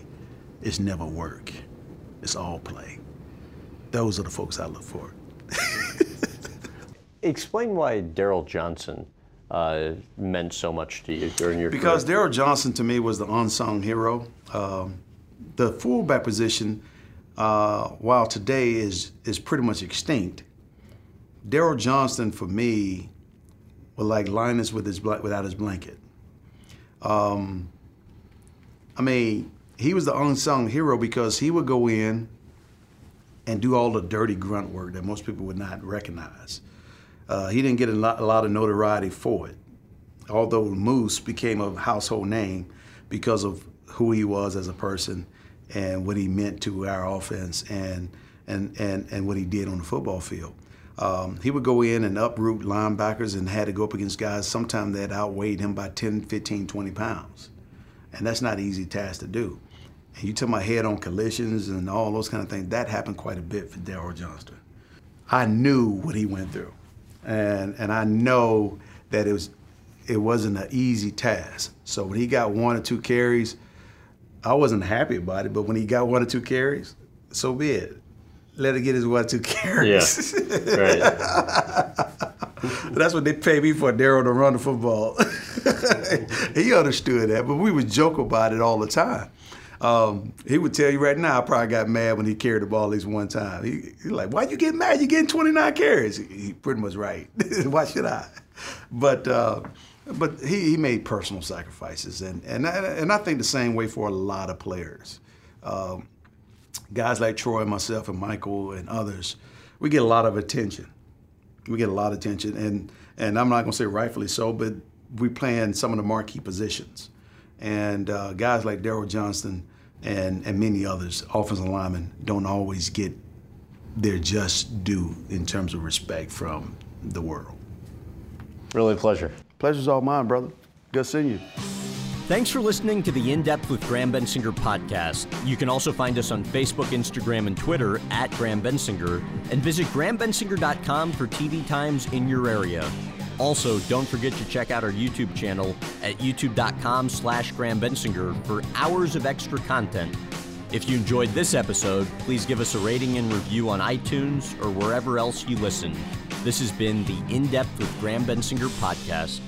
it's never work. It's all play. Those are the folks I look for.
Explain why Daryl Johnston uh, meant so much to you during your
Because. Daryl Johnston to me was the unsung hero. Um, the fullback position, uh, while today is is pretty much extinct, Daryl Johnston for me was like Linus with his without his blanket. Um, I mean, he was the unsung hero because he would go in and do all the dirty grunt work that most people would not recognize. Uh, he didn't get a lot, a lot of notoriety for it, although Moose became a household name because of who he was as a person and what he meant to our offense and and and, and what he did on the football field. Um, he would go in and uproot linebackers and had to go up against guys sometimes that outweighed him by 10, 15, 20 pounds. And that's not an easy task to do. And you took my head on collisions and all those kind of things. That happened quite a bit for Daryl Johnston. I knew what he went through, and and I know that it was it wasn't an easy task. So when he got one or two carries, I wasn't happy about it. But when he got one or two carries, so be it. Let it get his one or two carries.
Yeah. right.
That's what they pay me for, Daryl, to run the football. he understood that, but we would joke about it all the time. Um, he would tell you right now, I probably got mad when he carried the ball at least one time. He, he's like, why you get mad? You getting 29 carries. He, he pretty much right. why should I? But uh, but he, he made personal sacrifices, and, and, I, and I think the same way for a lot of players. Um, guys like Troy, myself, and Michael, and others, we get a lot of attention. We get a lot of attention, and and I'm not going to say rightfully so, but we play in some of the marquee positions, and uh, guys like Daryl Johnston and and many others, offensive linemen, don't always get their just due in terms of respect from the world.
Really a pleasure.
Pleasure's all mine, brother. Good seeing you.
Thanks for listening to the In Depth with Graham Bensinger podcast. You can also find us on Facebook, Instagram, and Twitter at Graham Bensinger, and visit grahambensinger.com for TV times in your area. Also, don't forget to check out our YouTube channel at youtube.com slash Graham Bensinger for hours of extra content. If you enjoyed this episode, please give us a rating and review on iTunes or wherever else you listen. This has been the In Depth with Graham Bensinger podcast.